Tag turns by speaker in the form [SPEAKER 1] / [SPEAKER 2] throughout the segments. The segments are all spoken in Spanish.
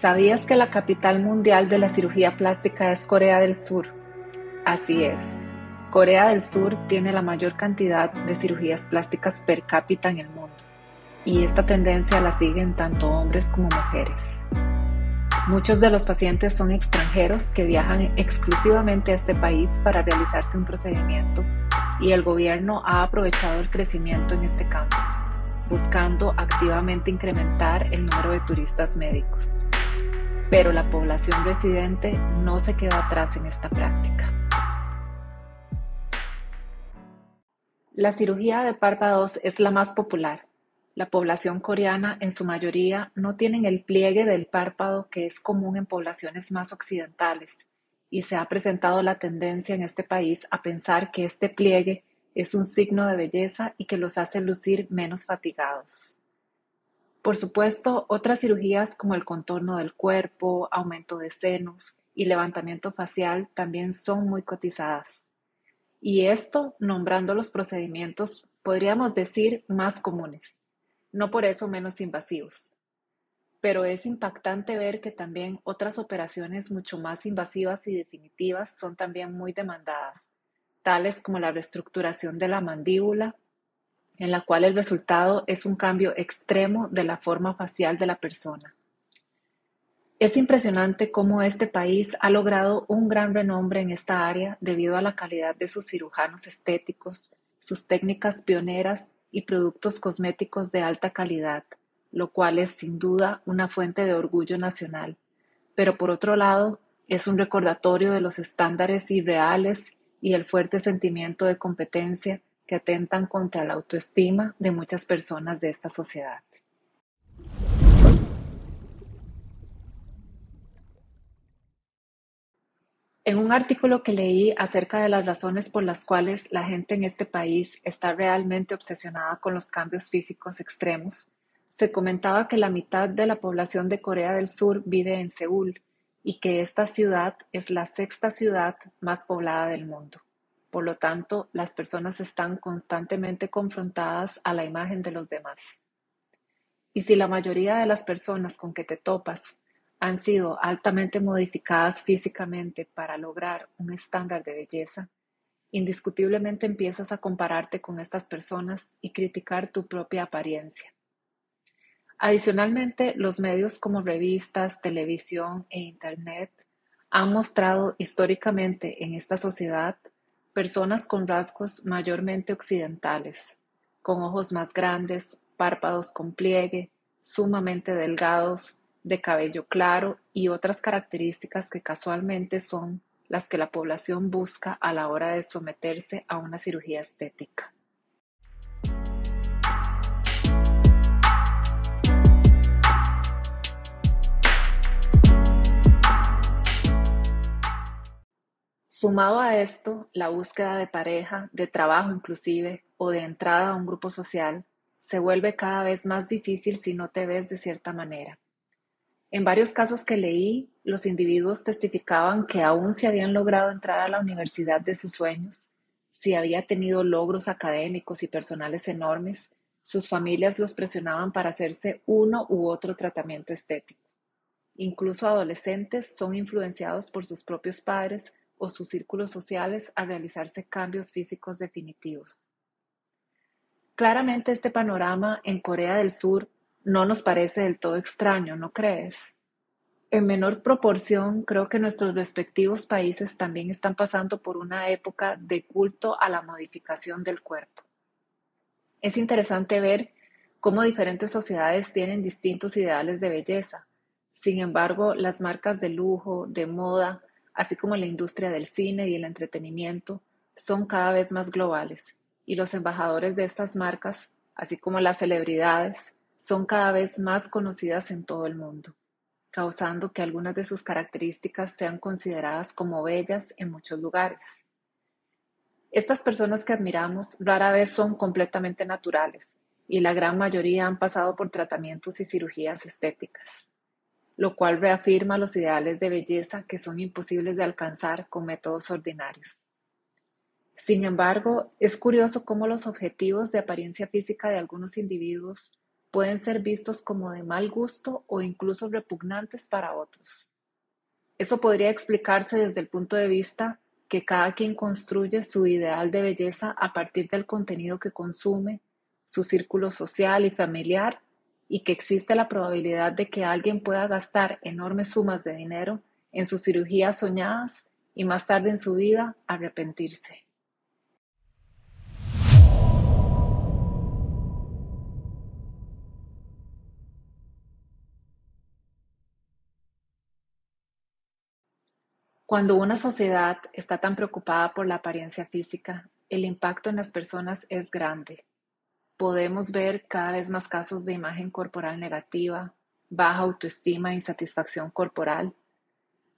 [SPEAKER 1] ¿Sabías que la capital mundial de la cirugía plástica es Corea del Sur? Así es. Corea del Sur tiene la mayor cantidad de cirugías plásticas per cápita en el mundo y esta tendencia la siguen tanto hombres como mujeres. Muchos de los pacientes son extranjeros que viajan exclusivamente a este país para realizarse un procedimiento y el gobierno ha aprovechado el crecimiento en este campo, buscando activamente incrementar el número de turistas médicos pero la población residente no se queda atrás en esta práctica. La cirugía de párpados es la más popular. La población coreana en su mayoría no tienen el pliegue del párpado que es común en poblaciones más occidentales y se ha presentado la tendencia en este país a pensar que este pliegue es un signo de belleza y que los hace lucir menos fatigados. Por supuesto, otras cirugías como el contorno del cuerpo, aumento de senos y levantamiento facial también son muy cotizadas. Y esto nombrando los procedimientos, podríamos decir, más comunes, no por eso menos invasivos. Pero es impactante ver que también otras operaciones mucho más invasivas y definitivas son también muy demandadas, tales como la reestructuración de la mandíbula en la cual el resultado es un cambio extremo de la forma facial de la persona. Es impresionante cómo este país ha logrado un gran renombre en esta área debido a la calidad de sus cirujanos estéticos, sus técnicas pioneras y productos cosméticos de alta calidad, lo cual es sin duda una fuente de orgullo nacional. Pero por otro lado, es un recordatorio de los estándares irreales y el fuerte sentimiento de competencia que atentan contra la autoestima de muchas personas de esta sociedad. En un artículo que leí acerca de las razones por las cuales la gente en este país está realmente obsesionada con los cambios físicos extremos, se comentaba que la mitad de la población de Corea del Sur vive en Seúl y que esta ciudad es la sexta ciudad más poblada del mundo. Por lo tanto, las personas están constantemente confrontadas a la imagen de los demás. Y si la mayoría de las personas con que te topas han sido altamente modificadas físicamente para lograr un estándar de belleza, indiscutiblemente empiezas a compararte con estas personas y criticar tu propia apariencia. Adicionalmente, los medios como revistas, televisión e Internet han mostrado históricamente en esta sociedad Personas con rasgos mayormente occidentales, con ojos más grandes, párpados con pliegue, sumamente delgados, de cabello claro y otras características que casualmente son las que la población busca a la hora de someterse a una cirugía estética. Sumado a esto, la búsqueda de pareja, de trabajo inclusive, o de entrada a un grupo social, se vuelve cada vez más difícil si no te ves de cierta manera. En varios casos que leí, los individuos testificaban que aún si habían logrado entrar a la universidad de sus sueños, si había tenido logros académicos y personales enormes, sus familias los presionaban para hacerse uno u otro tratamiento estético. Incluso adolescentes son influenciados por sus propios padres o sus círculos sociales a realizarse cambios físicos definitivos. Claramente este panorama en Corea del Sur no nos parece del todo extraño, ¿no crees? En menor proporción, creo que nuestros respectivos países también están pasando por una época de culto a la modificación del cuerpo. Es interesante ver cómo diferentes sociedades tienen distintos ideales de belleza. Sin embargo, las marcas de lujo, de moda, así como la industria del cine y el entretenimiento, son cada vez más globales y los embajadores de estas marcas, así como las celebridades, son cada vez más conocidas en todo el mundo, causando que algunas de sus características sean consideradas como bellas en muchos lugares. Estas personas que admiramos rara vez son completamente naturales y la gran mayoría han pasado por tratamientos y cirugías estéticas lo cual reafirma los ideales de belleza que son imposibles de alcanzar con métodos ordinarios. Sin embargo, es curioso cómo los objetivos de apariencia física de algunos individuos pueden ser vistos como de mal gusto o incluso repugnantes para otros. Eso podría explicarse desde el punto de vista que cada quien construye su ideal de belleza a partir del contenido que consume, su círculo social y familiar, y que existe la probabilidad de que alguien pueda gastar enormes sumas de dinero en sus cirugías soñadas y más tarde en su vida arrepentirse. Cuando una sociedad está tan preocupada por la apariencia física, el impacto en las personas es grande. Podemos ver cada vez más casos de imagen corporal negativa, baja autoestima e insatisfacción corporal.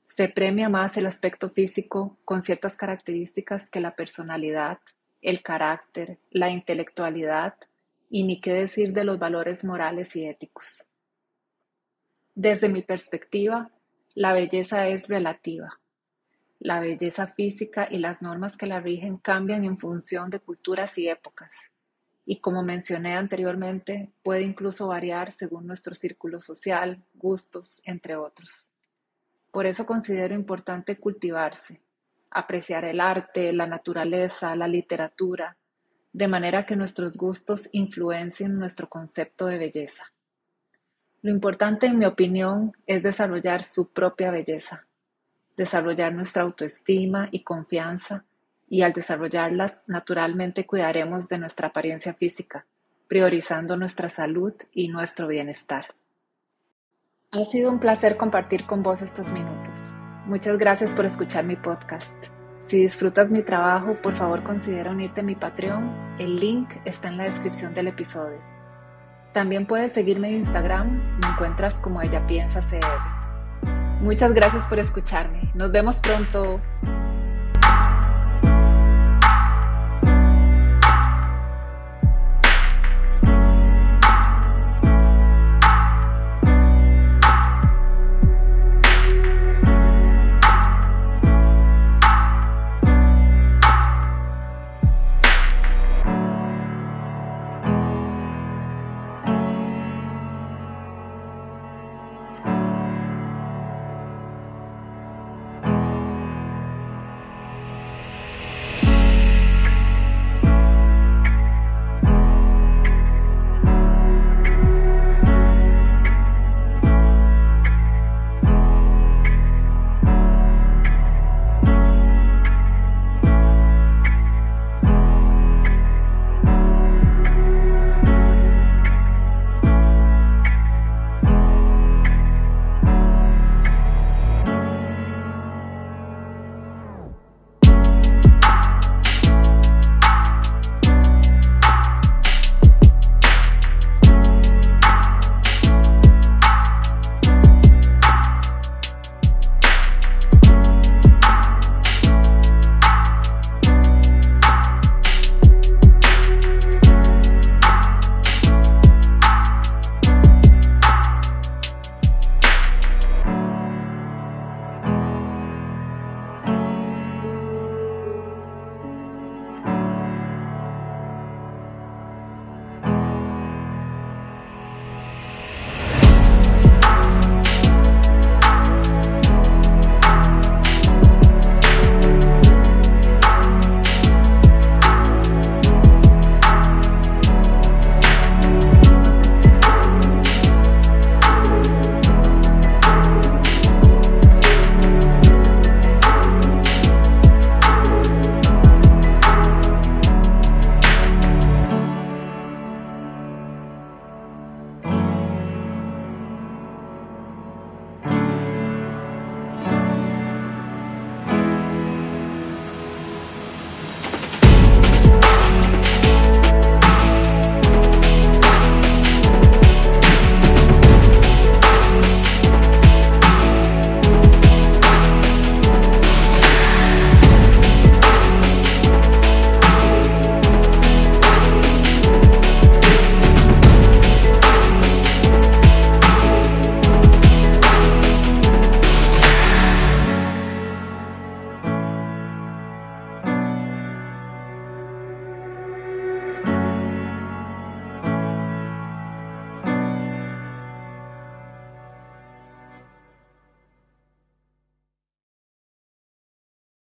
[SPEAKER 1] Se premia más el aspecto físico con ciertas características que la personalidad, el carácter, la intelectualidad y ni qué decir de los valores morales y éticos. Desde mi perspectiva, la belleza es relativa la belleza física y las normas que la rigen cambian en función de culturas y épocas. Y como mencioné anteriormente, puede incluso variar según nuestro círculo social, gustos, entre otros. Por eso considero importante cultivarse, apreciar el arte, la naturaleza, la literatura, de manera que nuestros gustos influencien nuestro concepto de belleza. Lo importante, en mi opinión, es desarrollar su propia belleza, desarrollar nuestra autoestima y confianza y al desarrollarlas naturalmente cuidaremos de nuestra apariencia física, priorizando nuestra salud y nuestro bienestar. Ha sido un placer compartir con vos estos minutos. Muchas gracias por escuchar mi podcast. Si disfrutas mi trabajo, por favor considera unirte a mi Patreon. El link está en la descripción del episodio. También puedes seguirme en Instagram, me encuentras como ella piensa CR. Muchas gracias por escucharme. Nos vemos pronto.